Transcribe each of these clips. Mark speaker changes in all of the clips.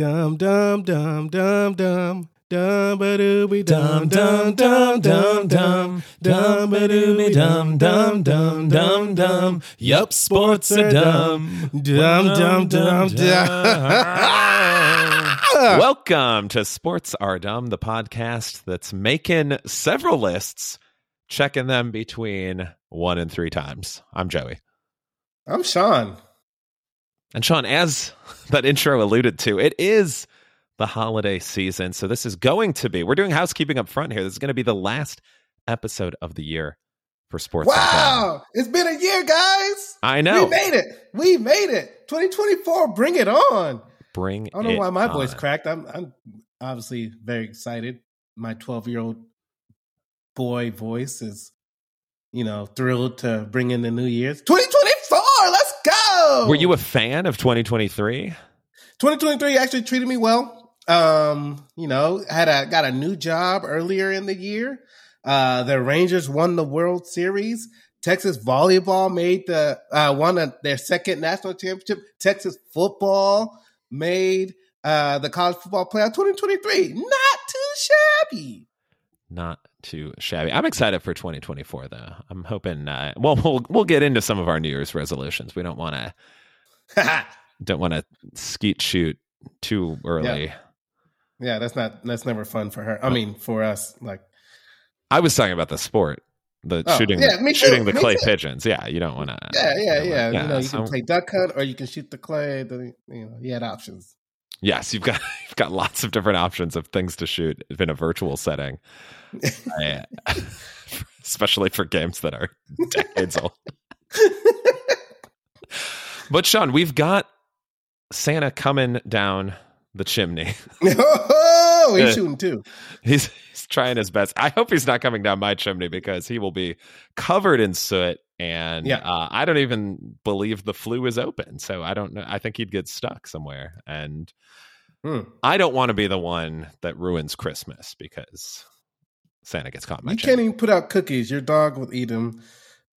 Speaker 1: Dum dum dum dum dum. Dum ba dooby dum dum dum dum dum dum ba dooby dum dum dum dum dum. Yup, sports are dumb. Dum dum dum dum.
Speaker 2: Welcome to Sports Are Dumb, the podcast that's making several lists, checking them between one and three times. I'm Joey.
Speaker 1: I'm Sean.
Speaker 2: And Sean, as that intro alluded to, it is the holiday season. So this is going to be, we're doing housekeeping up front here. This is going to be the last episode of the year for Sports.
Speaker 1: Wow, it's been a year, guys.
Speaker 2: I know.
Speaker 1: We made it. We made it. 2024. Bring it on.
Speaker 2: Bring
Speaker 1: I don't know why my voice cracked. I'm I'm obviously very excited. My 12 year old boy voice is, you know, thrilled to bring in the New Year's 2024.
Speaker 2: Were you a fan of 2023?
Speaker 1: 2023 actually treated me well. Um, you know, had a got a new job earlier in the year. Uh, the Rangers won the World Series. Texas volleyball made the uh, won a, their second national championship. Texas football made uh, the college football playoff 2023. Not too shabby.
Speaker 2: Not too shabby. I'm excited for 2024 though. I'm hoping uh, well we'll we'll get into some of our New Year's resolutions. We don't want to don't want to skeet shoot too early.
Speaker 1: yeah, that's not that's never fun for her. I mean, for us, like
Speaker 2: I was talking about the sport, the
Speaker 1: Oh,
Speaker 2: shooting,
Speaker 1: yeah,
Speaker 2: the, shooting the
Speaker 1: me
Speaker 2: clay
Speaker 1: too.
Speaker 2: pigeons. Yeah, you don't want to.
Speaker 1: yeah, yeah, yeah. you know, you
Speaker 2: so-
Speaker 1: can play duck hunt or you can shoot the clay. The, you know, you had options.
Speaker 2: Yes, you've got you've got lots of different options of things to shoot in a virtual setting, I- especially for games that are decades old. But Sean, we've got Santa coming down the chimney.
Speaker 1: oh, he's shooting too.
Speaker 2: He's he's trying his best. I hope he's not coming down my chimney because he will be covered in soot, and
Speaker 1: Yeah.
Speaker 2: uh, I don't even believe the flue is open. So I don't know. I think he'd get stuck somewhere, and
Speaker 1: Hmm.
Speaker 2: I don't want to be the one that ruins Christmas because Santa gets caught
Speaker 1: You can't even put out cookies. Your dog would eat them.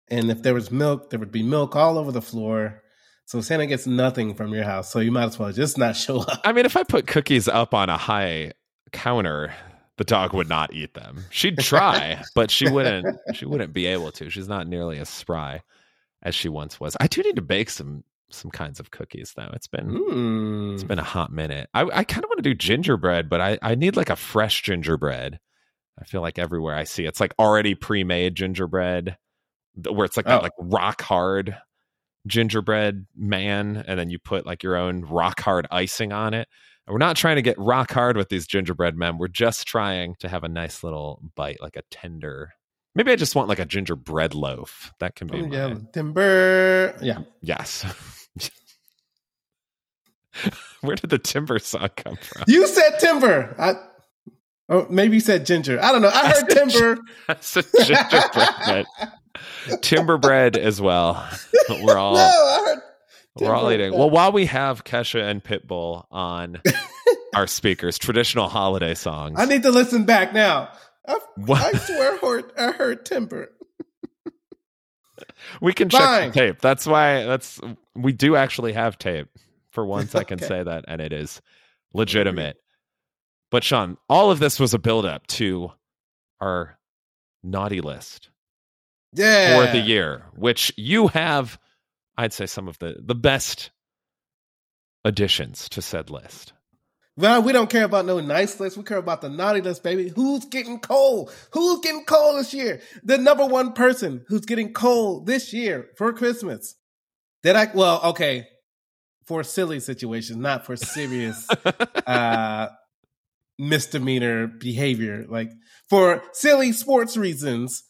Speaker 1: And if there was milk, there would be milk all over the floor. So Santa gets nothing from your house. So you might as well just not show up.
Speaker 2: I mean, if I put cookies up on a high counter, the dog would not eat them. She'd try, but she wouldn't. She wouldn't be able to. She's not nearly as spry as she once was. I do need to bake some some kinds of cookies though. It's been
Speaker 1: Mm.
Speaker 2: it's been a hot minute. I, I kind of want to do gingerbread, but I I need like a fresh gingerbread. I feel like everywhere I see it's like already pre-made gingerbread, where it's like that
Speaker 1: Oh.
Speaker 2: like rock hard gingerbread man, and then you put like your own rock hard icing on it. And we're not trying to get rock hard with these gingerbread men. We're just trying to have a nice little bite, like a tender. Maybe I just want like a gingerbread loaf. That can be
Speaker 1: Oh, yeah, timber. Yeah.
Speaker 2: yes. Where did the timber song come from?
Speaker 1: You said timber. I, oh, maybe you said ginger. I don't know. I heard timber.
Speaker 2: That's a gingerbread. Timberbread as well. We're all
Speaker 1: no, I heard.
Speaker 2: we're all
Speaker 1: timber.
Speaker 2: eating. Well, while we have Kesha and Pitbull on our speakers, traditional holiday songs.
Speaker 1: I need to listen back now. I, I swear I heard, I heard timber.
Speaker 2: we can check the tape. That's why that's we do actually have tape. For once I can
Speaker 1: Okay.
Speaker 2: say that and it is legitimate. But Sean, all of this was a build up to our naughty list.
Speaker 1: Yeah.
Speaker 2: for the year, which you have, I'd say, some of the the best additions to said list.
Speaker 1: Well, we don't care about no nice list. We care about the naughty list, baby. Who's getting cold? Who's getting cold this year? The number one person who's getting cold this year for Christmas. Did I? Well, okay, for silly situations, not for serious uh, misdemeanor behavior. Like for silly sports reasons,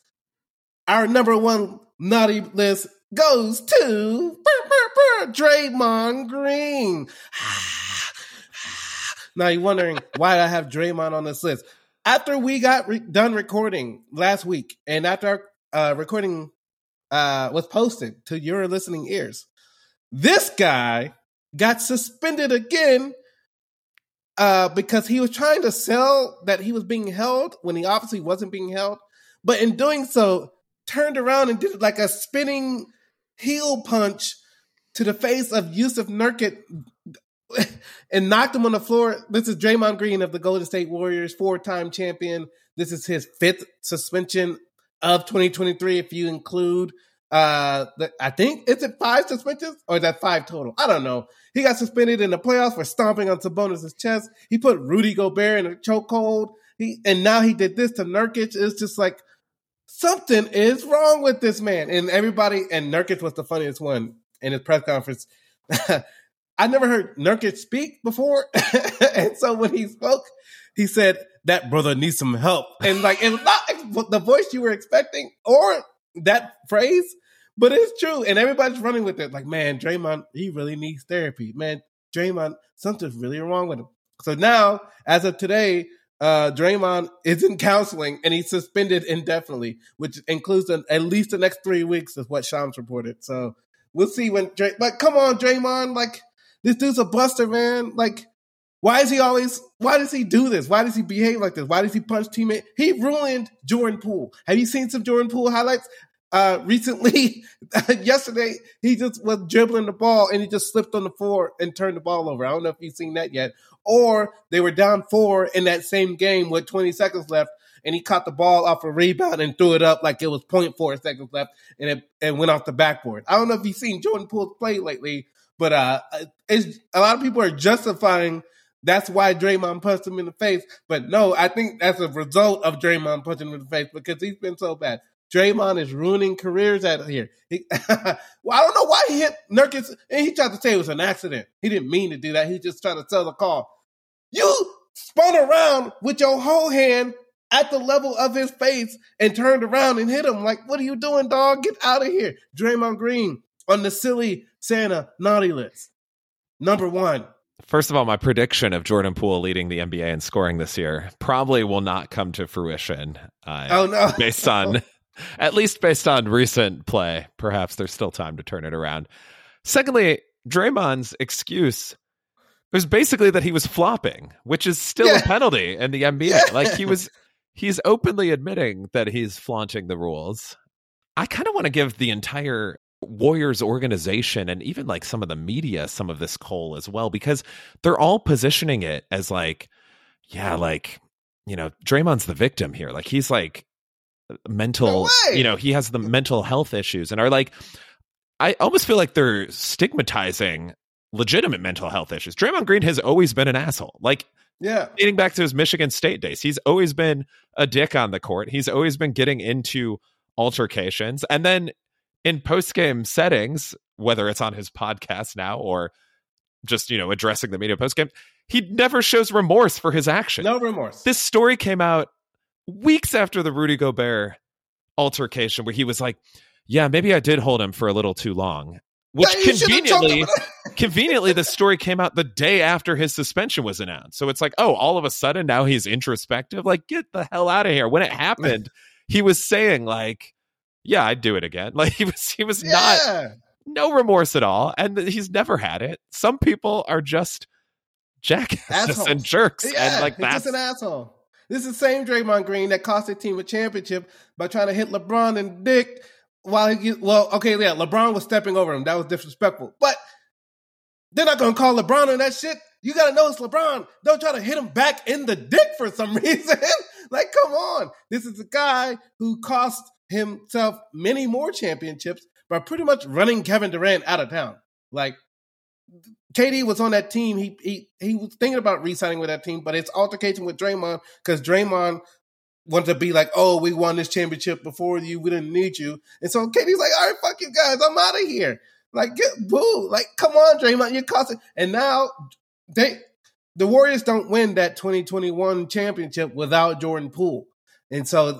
Speaker 1: our number one naughty list goes to brr, brr, brr, Draymond Green. now you're wondering why I have Draymond on this list. After we got re- done recording last week, and after our uh, recording uh, was posted to your listening ears, this guy got suspended again uh, because he was trying to sell that he was being held when he obviously wasn't being held. But in doing so, turned around and did like a spinning heel punch to the face of Jusuf Nurkic and knocked him on the floor. This is Draymond Green of the Golden State Warriors, four time champion. This is his fifth suspension of 2023, if you include uh I think is it five suspensions or is that five total? I don't know. He got suspended in the playoffs for stomping on Sabonis' chest. He put Rudy Gobert in a chokehold. He and now he did this to Nurkic. It's just like something is wrong with this man. And everybody and Nurkic was the funniest one in his press conference. I never heard Nurkic speak before, and so when he spoke, he said that brother needs some help, and like it was not the voice you were expecting or that phrase, but it's true, and everybody's running with it. Like, man, Draymond, he really needs therapy. Man, Draymond, something's really wrong with him. So now, as of today, uh, Draymond is in counseling and he's suspended indefinitely, which includes an, at least the next three weeks, is what Shams reported. So we'll see when. Dray- but come on, Draymond, like this dude's a buster, man. Like, why is he always? Why does he do this? Why does he behave like this? Why does he punch teammate? He ruined Jordan Poole. Have you seen some Jordan Poole highlights? Uh, recently, yesterday, he just was dribbling the ball and he just slipped on the floor and turned the ball over. I don't know if you've seen that yet. Or they were down four in that same game with 20 seconds left and he caught the ball off a rebound and threw it up like it was 0.4 seconds left and it and went off the backboard. I don't know if you've seen Jordan Poole play lately, but uh, it's, a lot of people are justifying that's why Draymond punched him in the face. But no, I think that's a result of Draymond punching him in the face because he's been so bad. Draymond is ruining careers out here. He, well, I don't know why he hit Nurkic, and he tried to say it was an accident. He didn't mean to do that. He just tried to sell the call. You spun around with your whole hand at the level of his face and turned around and hit him. Like, what are you doing, dog? Get out of here. Draymond Green on the silly Santa naughty list. Number one.
Speaker 2: First of all, my prediction of Jordan Poole leading the NBA in scoring this year probably will not come to fruition. Uh,
Speaker 1: oh no!
Speaker 2: Based on, at least based on recent play, perhaps there's still time to turn it around. Secondly, Draymond's excuse was basically that he was flopping, which is still yeah. a penalty in the NBA. Yeah. Like he was, he's openly admitting that he's flaunting the rules. I kind of want to give the entire Warriors organization and even like some of the media some of this coal as well because they're all positioning it as like yeah like you know Draymond's the victim here like he's like mental
Speaker 1: no
Speaker 2: you know he has the mental health issues and are like I almost feel like they're stigmatizing legitimate mental health issues. Draymond Green has always been an asshole. Like
Speaker 1: yeah.
Speaker 2: Dating back to his Michigan State days. He's always been a dick on the court. He's always been getting into altercations. And then in post game settings, whether it's on his podcast now or just, you know, addressing the media post game, he never shows remorse for his action.
Speaker 1: No remorse.
Speaker 2: This story came out weeks after the Rudy Gobert altercation where he was like, yeah, maybe I did hold him for a little too long. Which yeah, conveniently, conveniently, the story came out the day after his suspension was announced. So it's like, oh, all of a sudden now he's introspective. Like, get the hell out of here. When it happened, he was saying like, yeah, I'd do it again. Like he was he was yeah. not no remorse at all. And he's never had it. Some people are just jackasses and jerks.
Speaker 1: Yeah,
Speaker 2: and like
Speaker 1: that's just an asshole. This is the same Draymond Green that cost the team a championship by trying to hit LeBron and Dick while he well, okay, yeah, LeBron was stepping over him. That was disrespectful. But they're not gonna call LeBron on that shit. You gotta know it's LeBron. Don't try to hit him back in the dick for some reason. like, come on. This is a guy who cost himself many more championships by pretty much running Kevin Durant out of town. Like KD was on that team. He he he was thinking about re-signing with that team, but it's altercation with Draymond because Draymond wanted to be like, "Oh, we won this championship before you. We didn't need you." And so KD's like, "All right, fuck you guys. I'm out of here." Like, get boo. Like, come on, Draymond, you're costing. And now they the Warriors don't win that 2021 championship without Jordan Poole. And so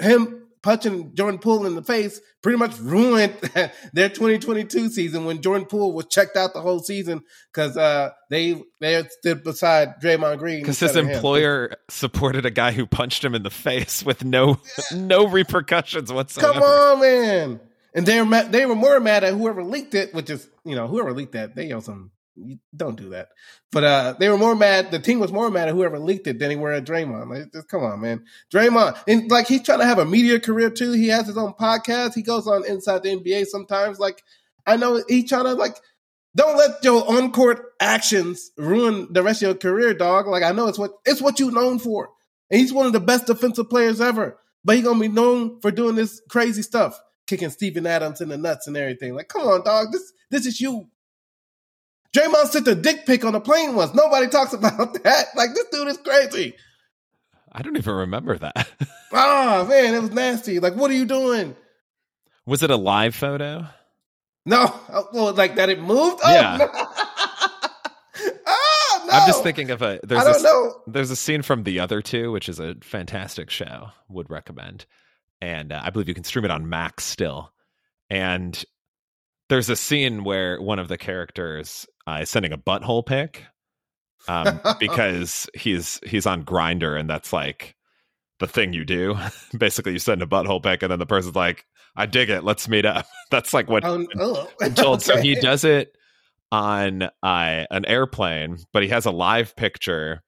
Speaker 1: him punching Jordan Poole in the face pretty much ruined their 2022 season when Jordan Poole was checked out the whole season because uh, they they stood beside Draymond Green
Speaker 2: because his employer supported a guy who punched him in the face with no yeah. no repercussions whatsoever.
Speaker 1: Come on, man! And they were they were more mad at whoever leaked it, which is you know whoever leaked that they owe some don't do that. But uh, they were more mad. The team was more mad at whoever leaked it than they were at Draymond. Like, just come on, man. Draymond, and like he's trying to have a media career too. He has his own podcast. He goes on Inside the NBA sometimes. Like, I know he's trying to like Don't let your on court actions ruin the rest of your career, dog. Like I know it's what it's what you're known for. And he's one of the best defensive players ever. But he's gonna be known for doing this crazy stuff, kicking Steven Adams in the nuts and everything. Like, come on, dog. This this is you. Draymond sent a dick pic on the plane once. Nobody talks about that. Like this dude is crazy.
Speaker 2: I don't even remember that.
Speaker 1: oh man, it was nasty. Like, what are you doing?
Speaker 2: Was it a live photo?
Speaker 1: No, oh, well, like that it moved. Oh,
Speaker 2: Yeah.
Speaker 1: no. Ah, no.
Speaker 2: I'm just thinking of a there's
Speaker 1: I don't
Speaker 2: a,
Speaker 1: know.
Speaker 2: there's a scene from The Other Two, which is a fantastic show. Would recommend, and uh, I believe you can stream it on Max still. And there's a scene where one of the characters uh, is sending a butthole pic um, because he's he's on Grindr, and that's like the thing you do. Basically, you send a butthole pic, and then the person's like, "I dig it, let's meet up." That's like what
Speaker 1: Oh, oh.
Speaker 2: I'm told. So he does it on uh, an airplane, but he has a live picture,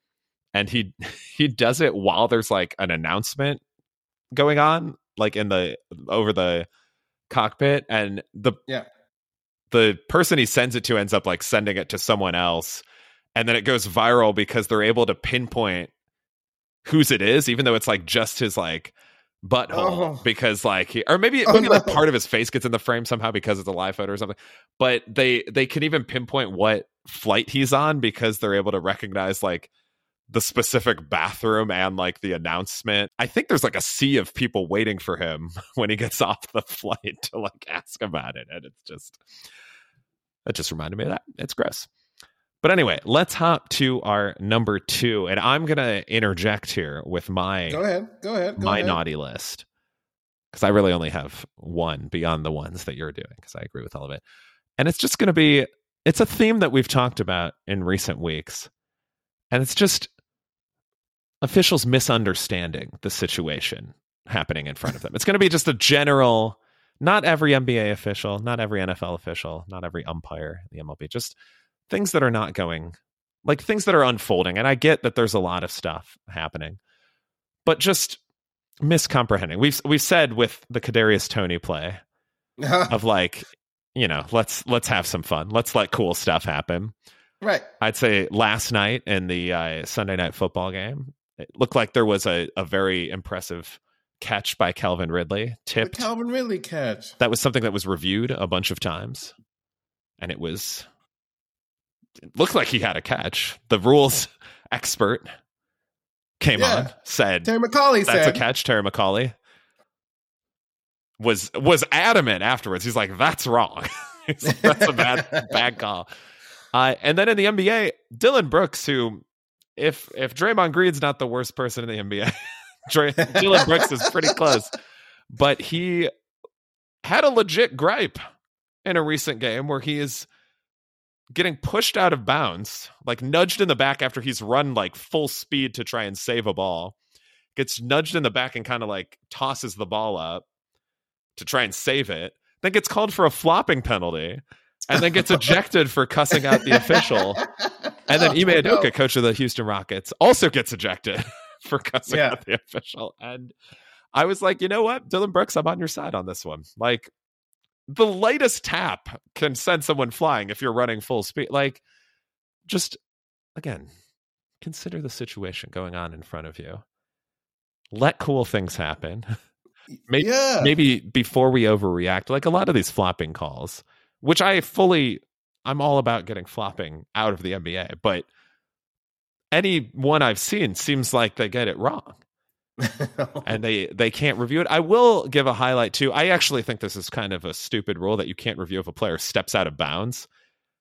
Speaker 2: and he he does it while there's like an announcement going on, like in the over the cockpit, and the
Speaker 1: Yeah.
Speaker 2: The person he sends it to ends up like sending it to someone else, and then it goes viral because they're able to pinpoint whose it is, even though it's like just his like butthole
Speaker 1: Oh.
Speaker 2: because like he, or maybe
Speaker 1: Oh,
Speaker 2: maybe like part of his face gets in the frame somehow because it's a live photo or something but they they can even pinpoint what flight he's on because they're able to recognize like the specific bathroom and like the announcement i think there's like a sea of people waiting for him when he gets off the flight to like ask about it and it's just that just reminded me of that it's gross but anyway let's hop to our number two and i'm gonna interject here with my
Speaker 1: Go ahead. Go ahead. Go
Speaker 2: my
Speaker 1: ahead.
Speaker 2: naughty list because I really only have one beyond the ones that you're doing because I agree with all of it. And it's just going to be it's a theme that we've talked about in recent weeks. And it's just officials misunderstanding the situation happening in front of them. It's going to be just a general not every NBA official, not every NFL official, not every umpire in the MLB, just things that are not going like things that are unfolding. And I get that there's a lot of stuff happening. But just miscomprehending. We've we've said with the Kadarius Toney play of like, you know, let's let's have some fun. Let's let cool stuff happen.
Speaker 1: right.
Speaker 2: I'd say last night in the uh, Sunday night football game, it looked like there was a, a very impressive catch by Calvin Ridley,
Speaker 1: The. Calvin Ridley catch.
Speaker 2: that was something that was reviewed a bunch of times, and it was it looked like he had a catch. The rules expert came
Speaker 1: Yeah.
Speaker 2: on, said
Speaker 1: Terry McAulay
Speaker 2: that's
Speaker 1: said.
Speaker 2: a catch. Terry McAulay was was adamant afterwards. He's like, "That's wrong. That's a bad bad call." Uh, and then in the NBA, Dillon Brooks, who if if Draymond Green's not the worst person in the NBA, Dray, Dillon Brooks is pretty close. But he had a legit gripe in a recent game where he is getting pushed out of bounds, like nudged in the back after he's run like full speed to try and save a ball. Gets nudged in the back and kind of like tosses the ball up to try and save it. Then gets called for a flopping penalty and then gets ejected for cussing out the official. And then oh, Ime
Speaker 1: Oh, no.
Speaker 2: Coach of the Houston Rockets, also gets ejected for cussing
Speaker 1: Yeah.
Speaker 2: out the official. And I was like, you know what, Dillon Brooks, I'm on your side on this one. Like, the lightest tap can send someone flying if you're running full speed. Like, just again, consider the situation going on in front of you. Let cool things happen. Maybe,
Speaker 1: yeah.
Speaker 2: maybe before we overreact, like a lot of these flopping calls, which I fully, I'm all about getting flopping out of the NBA, but any one I've seen seems like they get it wrong and they they can't review it. I will give a highlight too. I actually think this is kind of a stupid rule that you can't review if a player steps out of bounds.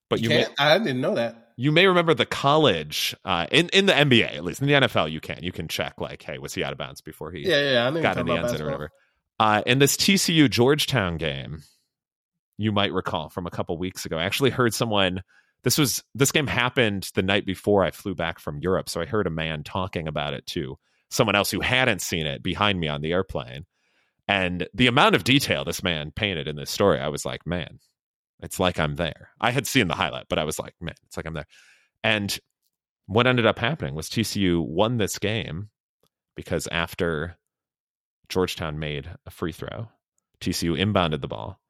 Speaker 2: But you,
Speaker 1: you
Speaker 2: may,
Speaker 1: can't. I didn't know that.
Speaker 2: you may remember the college uh, in in the NBA at least in the NFL you can you can check like hey was he out of bounds before he
Speaker 1: Yeah, yeah. I
Speaker 2: got in the end zone or whatever. Uh, in this TCU Georgetown game, you might recall from a couple weeks ago, I actually heard someone. This was this game happened the night before I flew back from Europe, so I heard a man talking about it to someone else who hadn't seen it behind me on the airplane. And the amount of detail this man painted in this story, I was like, man, it's like I'm there. I had seen the highlight, but I was like, man, it's like I'm there. And what ended up happening was TCU won this game because after Georgetown made a free throw, TCU inbounded the ball.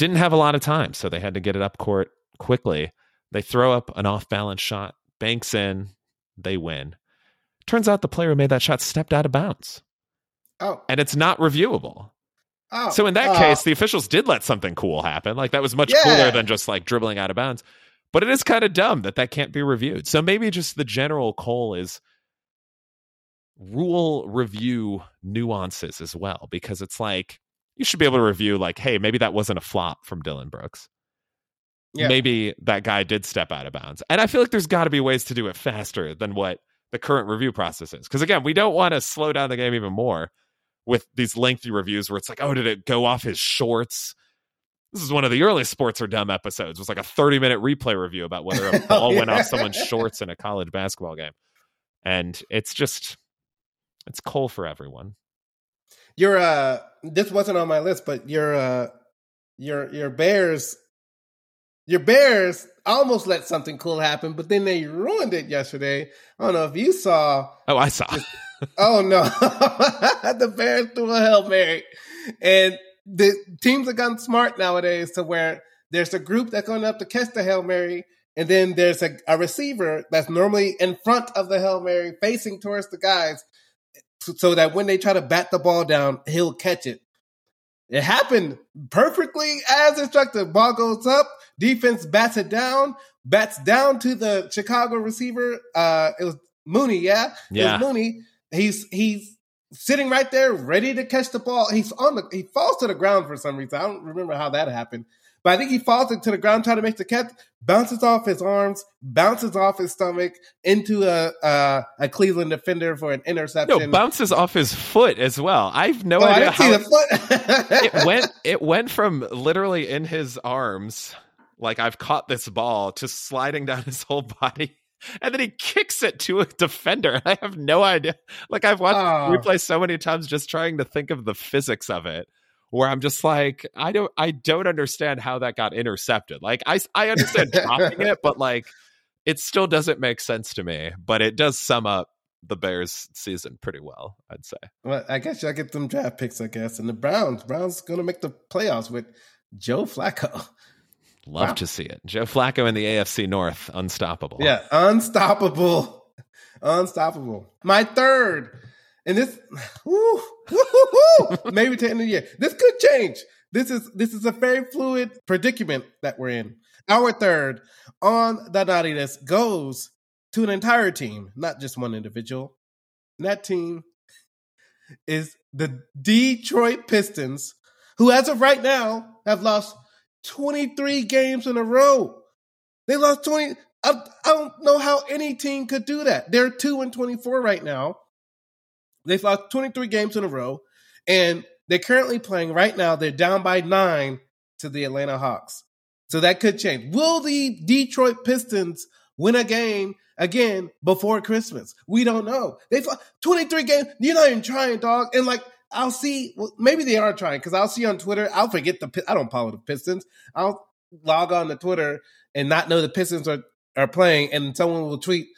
Speaker 2: Didn't have a lot of time, so they had to get it up court quickly. They throw up an off balance shot, banks in, they win. Turns out the player who made that shot stepped out of bounds.
Speaker 1: Oh.
Speaker 2: And it's not reviewable.
Speaker 1: Oh.
Speaker 2: So in that
Speaker 1: uh,
Speaker 2: case, the officials did let something cool happen. Like that was much
Speaker 1: Yeah.
Speaker 2: cooler than just like dribbling out of bounds. But it is kind of dumb that that can't be reviewed. So maybe just the general call is rule review nuances as well, because it's like you should be able to review like, hey, maybe that wasn't a flop from Dillon Brooks.
Speaker 1: Yeah.
Speaker 2: Maybe that guy did step out of bounds. And I feel like there's got to be ways to do it faster than what the current review process is. Because again, we don't want to slow down the game even more with these lengthy reviews where it's like, oh, did it go off his shorts? This is one of the early sports are dumb episodes. It was like a 30 minute replay review about whether a oh, ball went off someone's shorts in a college basketball game. And it's just, it's coal for everyone.
Speaker 1: Your uh this wasn't on my list, but your uh your your Bears your Bears almost let something cool happen, but then they ruined it yesterday. I don't know if you saw
Speaker 2: Oh, I saw.
Speaker 1: Oh no. the Bears threw a Hail Mary. And the teams have gotten smart nowadays to where there's a group that's going up to catch the Hail Mary, and then there's a, a receiver that's normally in front of the Hail Mary facing towards the guys so, that when they try to bat the ball down, he'll catch it. It happened perfectly as instructed. Ball goes up, defense bats it down, bats down to the Chicago receiver. Uh, it was Mooney, yeah,
Speaker 2: Yeah.
Speaker 1: it was Mooney. He's he's sitting right there, ready to catch the ball. He's on the he falls to the ground for some reason. I don't remember how that happened, but I think he falls into the ground trying to make the catch, bounces off his arms, bounces off his stomach into a a, a Cleveland defender for an interception.
Speaker 2: No, bounces off his foot as well. I've no
Speaker 1: oh, I
Speaker 2: idea how
Speaker 1: the foot.
Speaker 2: it went. It went from literally in his arms, like I've caught this ball, to sliding down his whole body, and then he kicks it to a defender. I have no idea. Like I've watched ah.
Speaker 1: Oh.
Speaker 2: replay so many times, just trying to think of the physics of it. Where I'm just like, I don't, I don't understand how that got intercepted. Like I, I understand dropping it, but like, it still doesn't make sense to me. But it does sum up the Bears' season pretty well, I'd say.
Speaker 1: Well, I guess y'all get them draft picks, I guess. And the Browns, Browns gonna make the playoffs with Joe Flacco.
Speaker 2: Love
Speaker 1: Wow.
Speaker 2: to see it. Joe Flacco in the AFC North, unstoppable.
Speaker 1: Yeah, unstoppable, unstoppable. My third, and this, woo, maybe to end of the year. This could change. This is this is a very fluid predicament that we're in. Our third on the naughty list goes to an entire team, not just one individual. And that team is the Detroit Pistons, who, as of right now, have lost 23 games in a row. They lost 20. I, I don't know how any team could do that. They're 2 and 24 right now. They've lost 23 games in a row. And they're currently playing right now. They're down by nine to the Atlanta Hawks. So that could change. Will the Detroit Pistons win a game again before Christmas? We don't know. They've 23 games. You're not even trying, dog. And like, I'll see, well, maybe they are trying because I'll see on Twitter. I'll forget the, I don't follow the Pistons. I'll log on to Twitter and not know the Pistons are, are playing. And someone will tweet,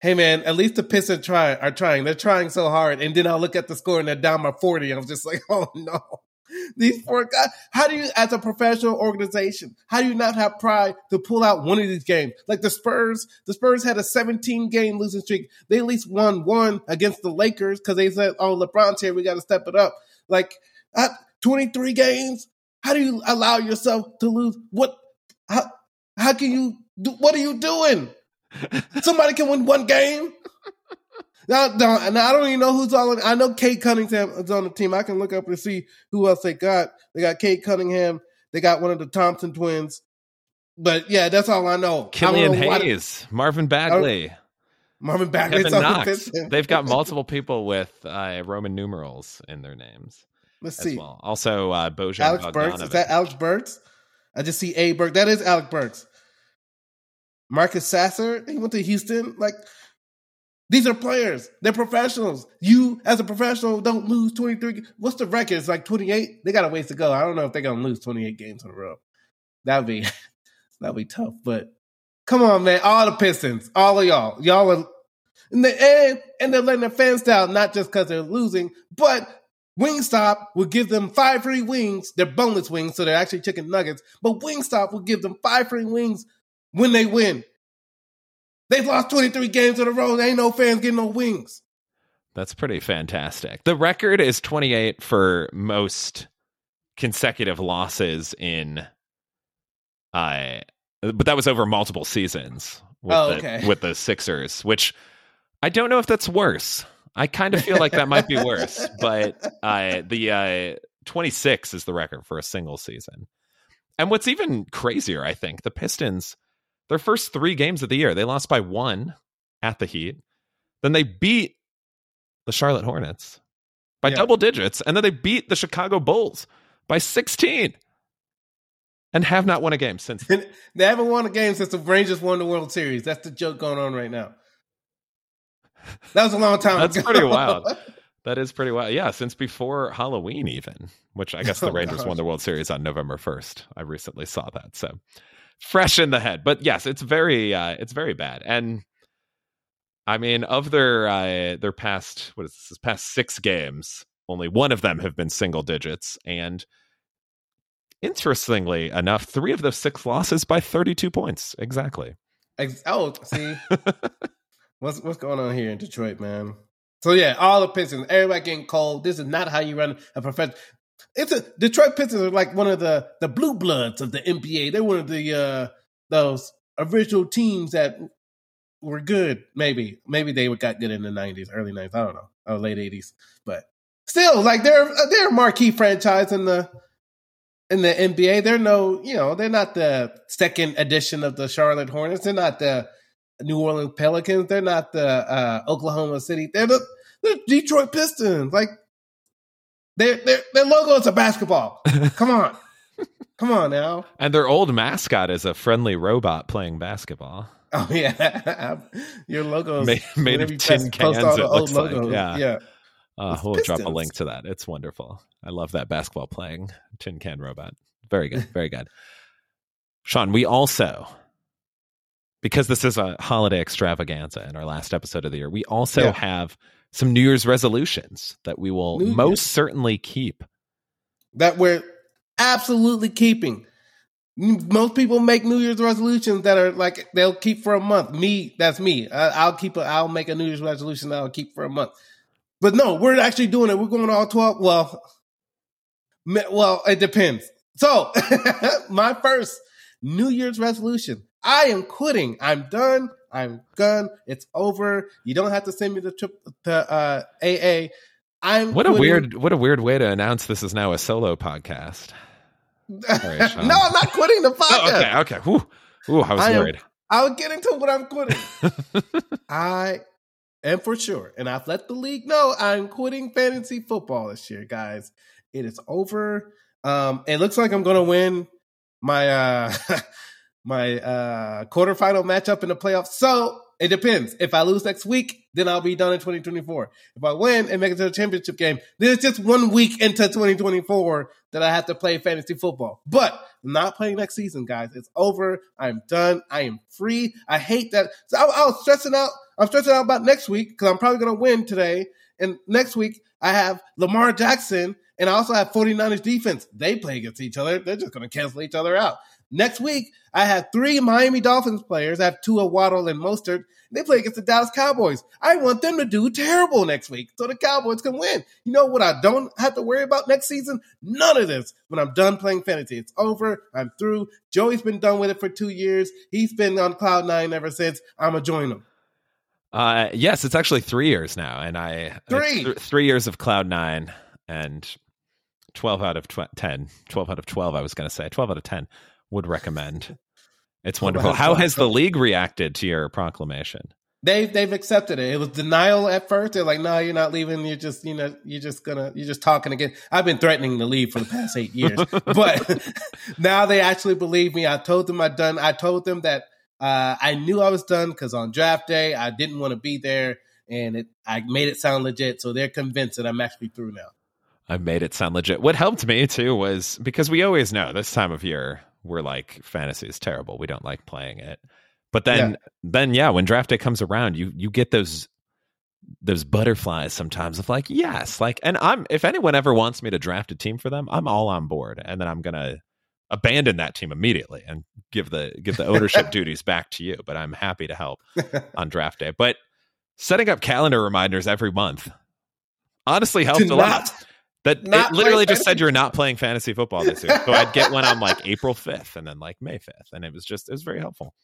Speaker 1: Hey man, at least the Pistons try are trying. They're trying so hard. And then I'll look at the score and they're down by 40. I'm just like, oh no. These four guys, how do you, as a professional organization, how do you not have pride to pull out one of these games? Like the Spurs, the Spurs had a 17 game losing streak. They at least won one against the Lakers because they said, oh, LeBron's here. We got to step it up. Like uh, 23 games. How do you allow yourself to lose? What, how, how can you, do, what are you doing? Somebody can win one game. Now, now, I don't even know who's all. In, I know Cade Cunningham is on the team. I can look up and see who else they got. They got Cade Cunningham. They got one of the Thompson twins. But yeah, that's all I know. I
Speaker 2: Killian
Speaker 1: don't know
Speaker 2: Hayes, Marvin Bagley,
Speaker 1: Marvin Bagley,
Speaker 2: Kevin
Speaker 1: on the
Speaker 2: They've got multiple people with uh, Roman numerals in their names
Speaker 1: Let's see.
Speaker 2: well. Also, uh, Bojan
Speaker 1: Alec Burks. Is that Alec Burks? I just see A Burks. That is Alec Burks. Marcus Sasser. He went to Houston. Like these are players. They're professionals. You, as a professional, don't lose twenty three. What's the record? It's like twenty eight. They got a ways to go. I don't know if they're gonna lose twenty eight games in a row. That'd be that'd be tough. But come on, man. All the Pistons, all of y'all, y'all are. And, they, and, and they're letting their fans down, not just because they're losing, but Wingstop will give them five free wings. They're boneless wings, so they're actually chicken nuggets. But Wingstop will give them five free wings when they win. They've lost 23 games in a row. There ain't no fans getting no wings.
Speaker 2: That's pretty fantastic. The record is 28 for most consecutive losses in uh but that was over multiple seasons with
Speaker 1: Oh,
Speaker 2: the with the Sixers, which I don't know if that's worse. I kind of feel like that might be worse, but uh the uh 26 is the record for a single season. And what's even crazier, I think, the Pistons their first 3 games of the year, they lost by 1 at the Heat. Then they beat the Charlotte Hornets by
Speaker 1: Yeah.
Speaker 2: double digits, and then they beat the Chicago Bulls by 16 and have not won a game since.
Speaker 1: they haven't won a game since the Rangers won the World Series. That's the joke going on right now. That was a long time
Speaker 2: That's
Speaker 1: ago.
Speaker 2: pretty wild. That is pretty wild. Yeah, since before Halloween, even, which I guess the
Speaker 1: Oh,
Speaker 2: Rangers won the World Series on November 1st. I recently saw that. So fresh in the head. But yes, it's very, uh, it's very bad. And I mean, of their, uh, their past, what is this, past six games, only one of them have been single digits. And interestingly enough, three of those six losses by 32 points. Exactly.
Speaker 1: Ex- oh, see, what's what's going on here in Detroit, man? So yeah, all the Pistons, everybody getting cold. This is not how you run a professional. It's a Detroit Pistons are like one of the the blue bloods of the NBA. They're one of the uh those original teams that were good. Maybe maybe they got good in the nineties, early nineties. I don't know, or late eighties. But still, like they're they're a marquee franchise in the in the NBA. They're no, you know, they're not the second edition of the Charlotte Hornets. They're not the New Orleans Pelicans. They're not the uh, Oklahoma City. They're the, the Detroit Pistons. Like their their their logo is a basketball. Come on, come on now.
Speaker 2: And their old mascot is a friendly robot playing basketball.
Speaker 1: Oh yeah, your logo is
Speaker 2: Made- made of tin cans, it
Speaker 1: old
Speaker 2: looks like,
Speaker 1: logos.
Speaker 2: yeah.
Speaker 1: yeah.
Speaker 2: Uh, we'll drop a link to that. It's wonderful. I love that basketball playing tin can robot. Very good. Very good. Sean, we also, because this is a holiday extravaganza in our last episode of the year, we also
Speaker 1: Yeah.
Speaker 2: have some New Year's resolutions that we will
Speaker 1: New
Speaker 2: most
Speaker 1: Year's.
Speaker 2: certainly keep.
Speaker 1: that we're absolutely keeping. Most people make New Year's resolutions that are like they'll keep for a month. Me, that's me. I, I'll keep. A, I'll make a New Year's resolution that I'll keep for a month. But no, we're actually doing it. We're going all twelve. Well, well, it depends. So, my first New Year's resolution: I am quitting. I'm done. I'm done. It's over. You don't have to send me the trip to uh, AA. I'm
Speaker 2: What a weird, what a weird way to announce this is now a solo podcast. Sean.
Speaker 1: no, I'm not quitting the podcast.
Speaker 2: Oh, okay, okay. Whew. Ooh, I was
Speaker 1: I am-
Speaker 2: worried.
Speaker 1: I'll get into what I'm quitting. I am for sure, and I've let the league know I'm quitting fantasy football this year, guys. It is over. Um, it looks like I'm going to win my uh my uh quarterfinal matchup in the playoffs. So it depends. If I lose next week, then I'll be done in 2024. If I win and make it to the championship game, then it's just one week into 2024 that I have to play fantasy football. But I'm not playing next season, guys. It's over. I'm done. I am free. I hate that. So I, I was stressing out. I'm stressing out about next week because I'm probably going to win today. And next week, I have Lamar Jackson and I also have 49ers defense. They play against each other. They're just going to cancel each other out. Next week, I have three Miami Dolphins players. I have Tua Waddle and Mostert. They play against the Dallas Cowboys. I want them to do terrible next week so the Cowboys can win. You know what I don't have to worry about next season? None of this when I'm done playing fantasy. It's over. I'm through. Joey's been done with it for two years. He's been on cloud nine ever since. I'm going to join him.
Speaker 2: Uh, yes, it's actually three years now, and I
Speaker 1: Three.
Speaker 2: th- three years of Cloud Nine and twelve out of tw- 10, 12 out of twelve. I was going to say twelve out of ten would recommend. It's wonderful. How has the league reacted to your proclamation?
Speaker 1: They've they've accepted it. It was denial at first. They're like, "No, you're not leaving. You're just you know you're just gonna you're just talking again." I've been threatening to leave for the past eight years, but now they actually believe me. I told them I done. I told them that uh, I knew I was done because on draft day I didn't want to be there, and it I made it sound legit. So they're convinced that I'm actually through now.
Speaker 2: I made it sound legit. What helped me too was because we always know this time of year we're like fantasy is terrible. We don't like playing it. But then then yeah, when draft day comes around, you you get those those butterflies sometimes of like, yes, like, and I'm if anyone ever wants me to draft a team for them, I'm all on board, and then I'm gonna abandon that team immediately and give the give the ownership duties back to you. But I'm happy to help on draft day. But setting up calendar reminders every month honestly helped
Speaker 1: To
Speaker 2: a
Speaker 1: not-
Speaker 2: lot. That
Speaker 1: not
Speaker 2: it literally just said you're not playing fantasy football this year. So I'd get one on like April 5th and then like May 5th. And it was just, it was very helpful.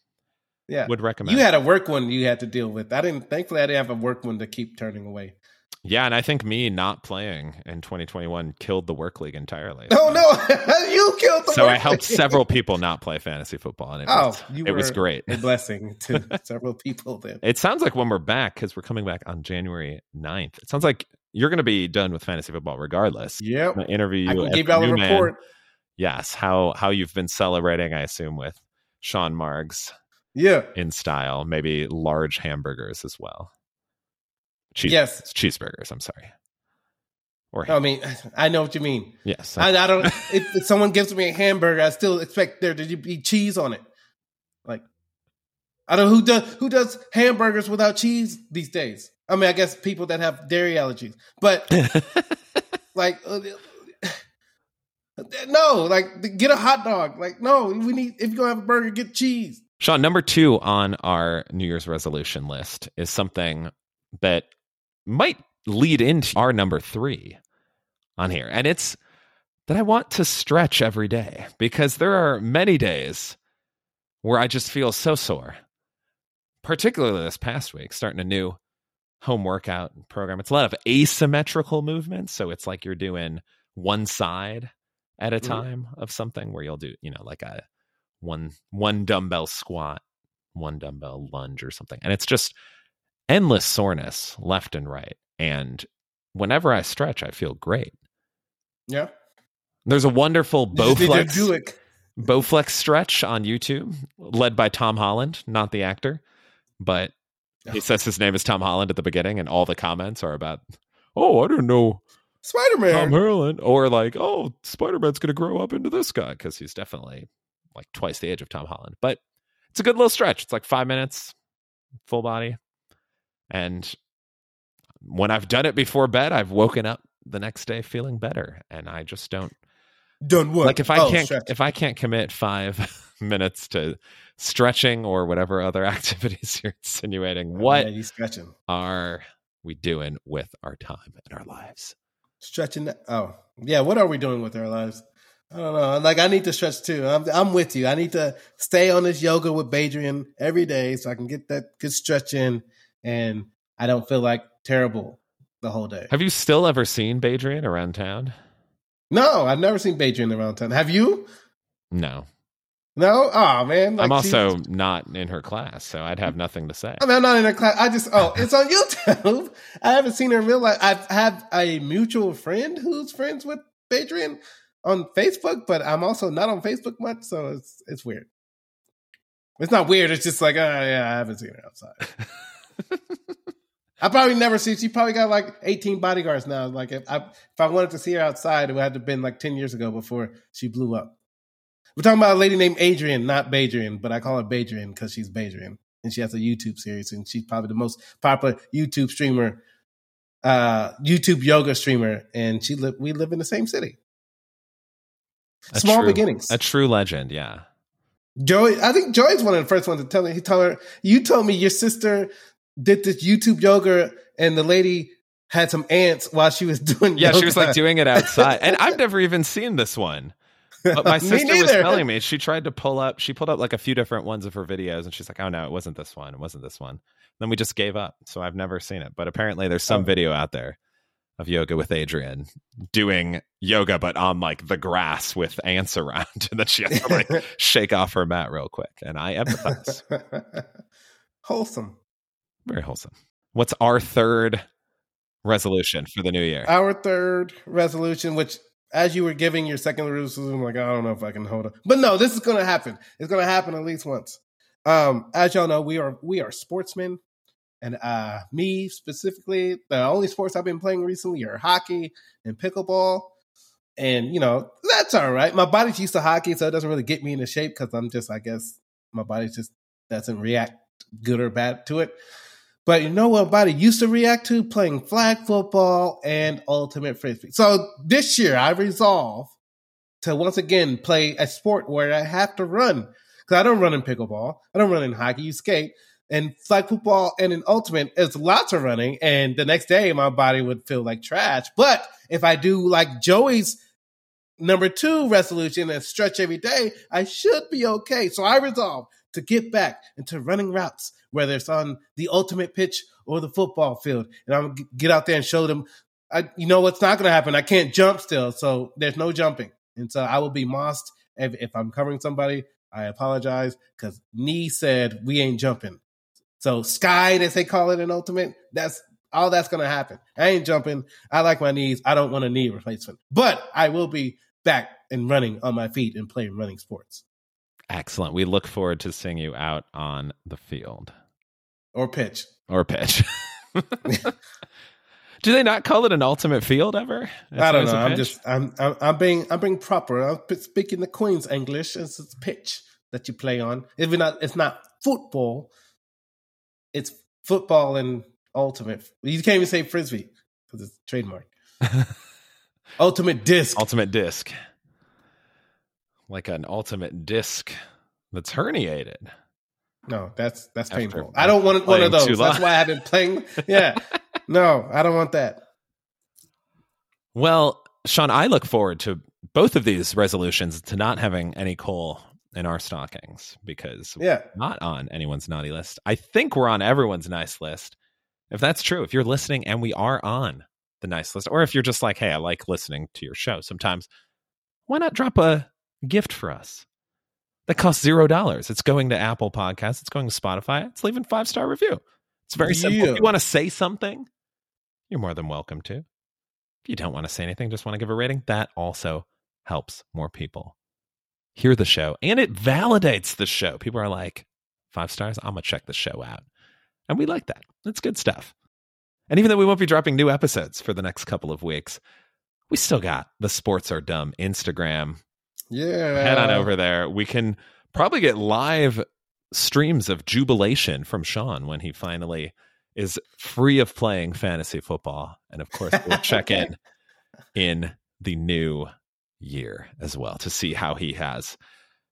Speaker 1: Yeah.
Speaker 2: Would recommend.
Speaker 1: You had a work one you had to deal with. I didn't. Thankfully, I didn't have a work one to keep turning away.
Speaker 2: yeah. And I think me not playing in 2021 killed the work league entirely.
Speaker 1: Oh no, you killed the.
Speaker 2: So I helped
Speaker 1: league.
Speaker 2: several people not play fantasy football. And it,
Speaker 1: Oh,
Speaker 2: was,
Speaker 1: you
Speaker 2: it was great.
Speaker 1: A blessing to several people. Then
Speaker 2: It sounds like when we're back, because we're coming back on January 9th, it sounds like you're going to be done with fantasy football regardless.
Speaker 1: yep,
Speaker 2: I'm going to interview you.
Speaker 1: I can give a report.
Speaker 2: Yes. How, how you've been celebrating, I assume, with Sean Margs
Speaker 1: Yeah,
Speaker 2: in style, maybe large hamburgers as well. Cheese,
Speaker 1: yes.
Speaker 2: Cheeseburgers, I'm sorry. Or,
Speaker 1: I mean, I know what you mean.
Speaker 2: yes.
Speaker 1: I, I don't. if, if someone gives me a hamburger, I still expect there to be cheese on it. I don't know who does who does hamburgers without cheese these days. I mean, I guess people that have dairy allergies, but like, uh, no, like get a hot dog. Like, no, we need if you're gonna have a burger, get cheese.
Speaker 2: Sean, number two on our New Year's resolution list is something that might lead into our number three on here. And it's that I want to stretch every day because there are many days where I just feel so sore, particularly this past week, starting a new home workout program. It's a lot of asymmetrical movements. So it's like you're doing one side at a
Speaker 1: Mhm.
Speaker 2: time of something where you'll do, you know, like a one one dumbbell squat, one dumbbell lunge or something. And it's just endless soreness left and right. And whenever I stretch, I feel great.
Speaker 1: Yeah,
Speaker 2: There's a wonderful
Speaker 1: You just need to
Speaker 2: Bowflex. Bowflex stretch on YouTube, led by Tom Holland, not the actor, but he says his name is Tom Holland at the beginning, and all the comments are about, "Oh, I don't know
Speaker 1: Spider Man. Tom.
Speaker 2: Holland," or like, "Oh, Spider Man's going to grow up into this guy," because he's definitely like twice the age of Tom Holland. But it's a good little stretch. It's like five minutes, full body, and when I've done it before bed, I've woken up the next day feeling better, and I just don't
Speaker 1: Done what?
Speaker 2: like if I
Speaker 1: Oh,
Speaker 2: can't if I can't commit five minutes to stretching or whatever other activities you're insinuating, what
Speaker 1: yeah, stretching?
Speaker 2: are we doing with our time and our lives?
Speaker 1: Stretching. Oh, yeah. What are we doing with our lives? I don't know. Like I need to stretch too. I'm I'm with you. I need to stay on this yoga with Badrian every day so I can get that good stretch in, and I don't feel like terrible the whole day.
Speaker 2: Have you still ever seen Badrian around town?
Speaker 1: No, I've never seen Badrian around town. Have you?
Speaker 2: No.
Speaker 1: No. Oh man.
Speaker 2: I'm
Speaker 1: Like, she's-
Speaker 2: also not in her class, so I'd have nothing to say.
Speaker 1: I mean, I'm not in her class. I just oh, it's on YouTube. I haven't seen her in real life. I have a mutual friend who's friends with Badrian on Facebook, but I'm also not on Facebook much, so it's it's weird. It's not weird. It's just like, oh yeah, I haven't seen her outside. I probably never see. She probably got like 18 bodyguards now. Like if I if I wanted to see her outside, it would have been like 10 years ago before she blew up. We're talking about a lady named Adriene, not Badrian, but I call her Badrian because she's Badrian and she has a YouTube series, and she's probably the most popular YouTube streamer, uh, YouTube yoga streamer, and she live. We live in the same city.
Speaker 2: A
Speaker 1: Small
Speaker 2: true-
Speaker 1: beginnings.
Speaker 2: A true legend, yeah.
Speaker 1: Joey, I think Joey's one of the first ones to tell me. He told her, "You told me your sister did this YouTube yoga, and the lady had some ants while she was doing.
Speaker 2: Yeah,
Speaker 1: yoga.
Speaker 2: she was like doing it outside. And I've never even seen this one. But my sister was telling me she tried to pull up, she pulled up like a few different ones of her videos, and she's like, "Oh no, it wasn't this one. It wasn't this one." Then we just gave up, so I've never seen it. But apparently, there's some
Speaker 1: Oh.
Speaker 2: video out there of yoga with Adriene doing yoga, but on like the grass with ants around, and then she has to like shake off her mat real quick. And I empathize.
Speaker 1: Wholesome.
Speaker 2: Very wholesome. What's our third resolution for the new year?
Speaker 1: Our third resolution, which as you were giving your second I'm like, I don't know if I can hold up, But no, this is gonna happen. It's gonna happen at least once. Um, as y'all know, we are we are sportsmen. And uh me specifically, the only sports I've been playing recently are hockey and pickleball. And you know, that's all right. My body's used to hockey, so it doesn't really get me into shape because I'm just, I guess, my body just doesn't react good or bad to it. But you know what my body used to react to? Playing flag football and ultimate frisbee. So this year I resolve to once again play a sport where I have to run. Because I don't run in pickleball. I don't run in hockey. You skate. And flag football and in ultimate is lots of running. And the next day my body would feel like trash. But if I do like Joey's number two resolution and stretch every day, I should be okay. So I resolve to get back into running routes, whether it's on the ultimate pitch or the football field. And I'm gonna get out there and show them, I, you know what's not going to happen. I can't jump still. So there's no jumping. And so I will be mossed if, if I'm covering somebody. I apologize because knee said we ain't jumping. So sky, as they call it in ultimate, that's all that's going to happen. I ain't jumping. I like my knees. I don't want a knee replacement, but I will be back and running on my feet and playing running sports.
Speaker 2: Excellent. We look forward to seeing you out on the field
Speaker 1: or pitch
Speaker 2: or pitch. Do they not call it an ultimate field ever?
Speaker 1: I don't know. I'm just I'm, I'm, I'm being I'm being proper. I'm speaking the Queen's English. It's a pitch that you play on. If it's not it's not football, it's football and ultimate. You can't even say frisbee because it's trademark. ultimate disc.
Speaker 2: Ultimate disc. Like an ultimate disc that's herniated.
Speaker 1: No, that's that's After painful. I don't want one of those. That's why I've been playing. Yeah. no, I don't want that.
Speaker 2: Well, Sean, I look forward to both of these resolutions to not having any coal in our stockings because
Speaker 1: yeah.
Speaker 2: not on anyone's naughty list. I think we're on everyone's nice list. If that's true, if you're listening and we are on the nice list, or if you're just like, hey, I like listening to your show sometimes, why not drop a gift for us? That costs zero dollars. It's going to Apple Podcasts, it's going to Spotify, it's leaving five star review. It's very yeah. simple. If you want to say something, you're more than welcome to. If you don't want to say anything, just want to give a rating, that also helps more people hear the show and it validates the show. People are like, five stars, I'm going to check the show out. And we like that. That's good stuff. And even though we won't be dropping new episodes for the next couple of weeks, we still got the Sports R Dumb Instagram.
Speaker 1: Yeah.
Speaker 2: Head on over there. We can probably get live streams of jubilation from Sean when he finally is free of playing fantasy football. And of course, we'll check in in the new year as well to see how he has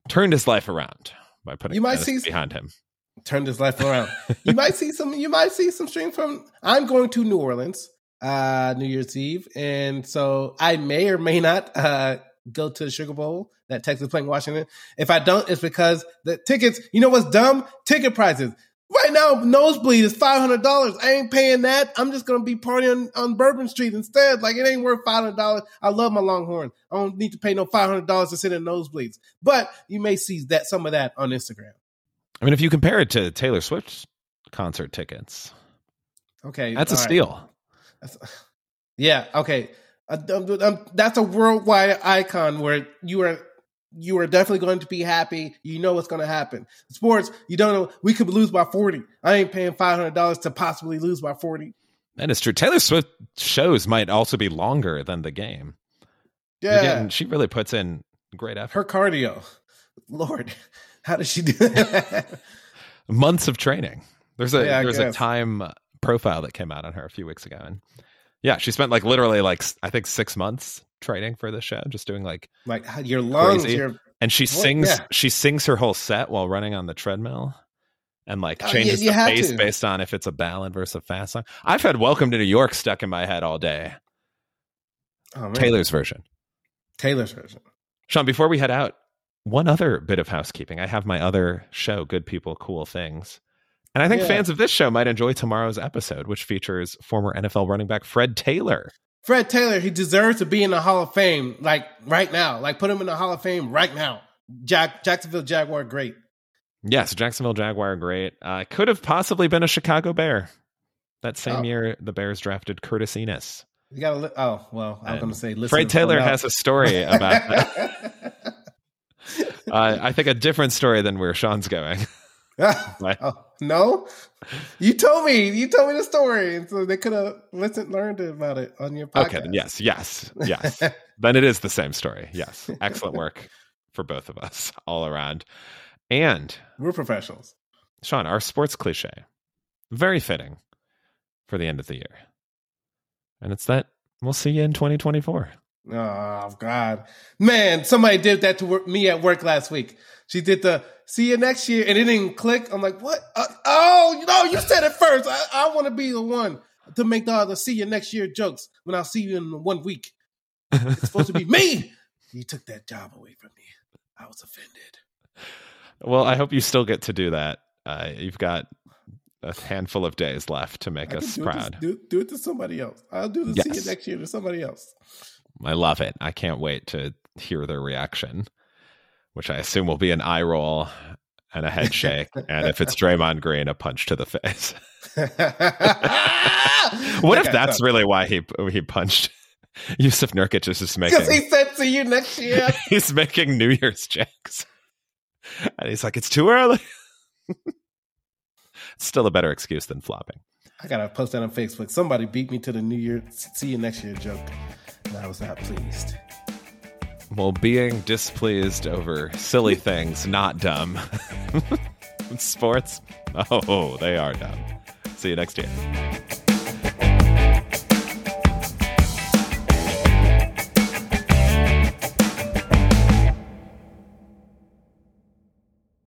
Speaker 2: turned his life around by putting you might see behind him.
Speaker 1: Turned his life around. you might see some. You might see some stream from. I'm going to New Orleans, uh, New Year's Eve, and so I may or may not uh, go to the Sugar Bowl that Texas playing Washington. If I don't, it's because the tickets. You know what's dumb? Ticket prices. Right now, nosebleed is five hundred dollars. I ain't paying that. I'm just gonna be partying on Bourbon Street instead. Like it ain't worth five hundred dollars. I love my Longhorn. I don't need to pay no five hundred dollars to sit in nosebleeds. But you may see that some of that on Instagram.
Speaker 2: I mean, if you compare it to Taylor Swift's concert tickets,
Speaker 1: okay,
Speaker 2: that's a steal. That's,
Speaker 1: yeah, okay, Um, um, um, that's a worldwide icon where you are you are definitely going to be happy. You know what's going to happen. Sports, you don't know. We could lose by 40. I ain't paying $500 to possibly lose by 40.
Speaker 2: That is true. Taylor Swift shows might also be longer than the game.
Speaker 1: Yeah. Again,
Speaker 2: she really puts in great effort.
Speaker 1: Her cardio. Lord, how does she do that?
Speaker 2: Months of training. There's a yeah, there's a time profile that came out on her a few weeks ago and yeah, she spent like literally like I think 6 months training for the show, just doing like
Speaker 1: like your lungs, your
Speaker 2: and she sings yeah. she sings her whole set while running on the treadmill and like uh, changes oh, you, you the pace to. based on if it's a ballad versus a fast song. I've had "Welcome to New York" stuck in my head all day. Oh, Taylor's version.
Speaker 1: Taylor's version.
Speaker 2: Sean, before we head out, one other bit of housekeeping. I have my other show, Good People, Cool Things. And I think yeah. fans of this show might enjoy tomorrow's episode, which features former NFL running back Fred Taylor.
Speaker 1: Fred Taylor, he deserves to be in the Hall of Fame, like right now. Like put him in the Hall of Fame right now. Jack Jacksonville Jaguar, great.
Speaker 2: Yes, Jacksonville Jaguar, great. Uh, could have possibly been a Chicago Bear. That same oh. year, the Bears drafted Curtis Enis.
Speaker 1: You got to. Li- oh well, I was going to say.
Speaker 2: Fred Taylor has a story about that. uh, I think a different story than where Sean's going.
Speaker 1: Oh, no, you told me. You told me the story, and so they could have listened, learned about it on your podcast. Okay, then
Speaker 2: yes, yes, yes. then it is the same story. Yes, excellent work for both of us all around. And
Speaker 1: we're professionals.
Speaker 2: Sean, our sports cliche, very fitting for the end of the year. And it's that we'll see you in 2024.
Speaker 1: Oh God, man! Somebody did that to work, me at work last week. She did the "see you next year" and it didn't click. I'm like, what? Uh, oh, no! You said it first. I, I want to be the one to make all the "see you next year" jokes when I'll see you in one week. It's supposed to be me. You took that job away from me. I was offended.
Speaker 2: Well, I hope you still get to do that. Uh, you've got a handful of days left to make
Speaker 1: I
Speaker 2: us
Speaker 1: do
Speaker 2: proud.
Speaker 1: It to, do, do it to somebody else. I'll do the "see you next year" to somebody else.
Speaker 2: I love it. I can't wait to hear their reaction, which I assume will be an eye roll and a head shake. and if it's Draymond Green, a punch to the face. what if that's really why he he punched Jusuf Nurkic is just making
Speaker 1: because he said "see you next year"?
Speaker 2: he's making New Year's jokes. And he's like, it's too early. it's still a better excuse than flopping.
Speaker 1: I gotta post that on Facebook. Somebody beat me to the New Year "see you next year" joke, and I was not pleased.
Speaker 2: Well, being displeased over silly things, not dumb. Sports, oh, they are dumb. See you next year.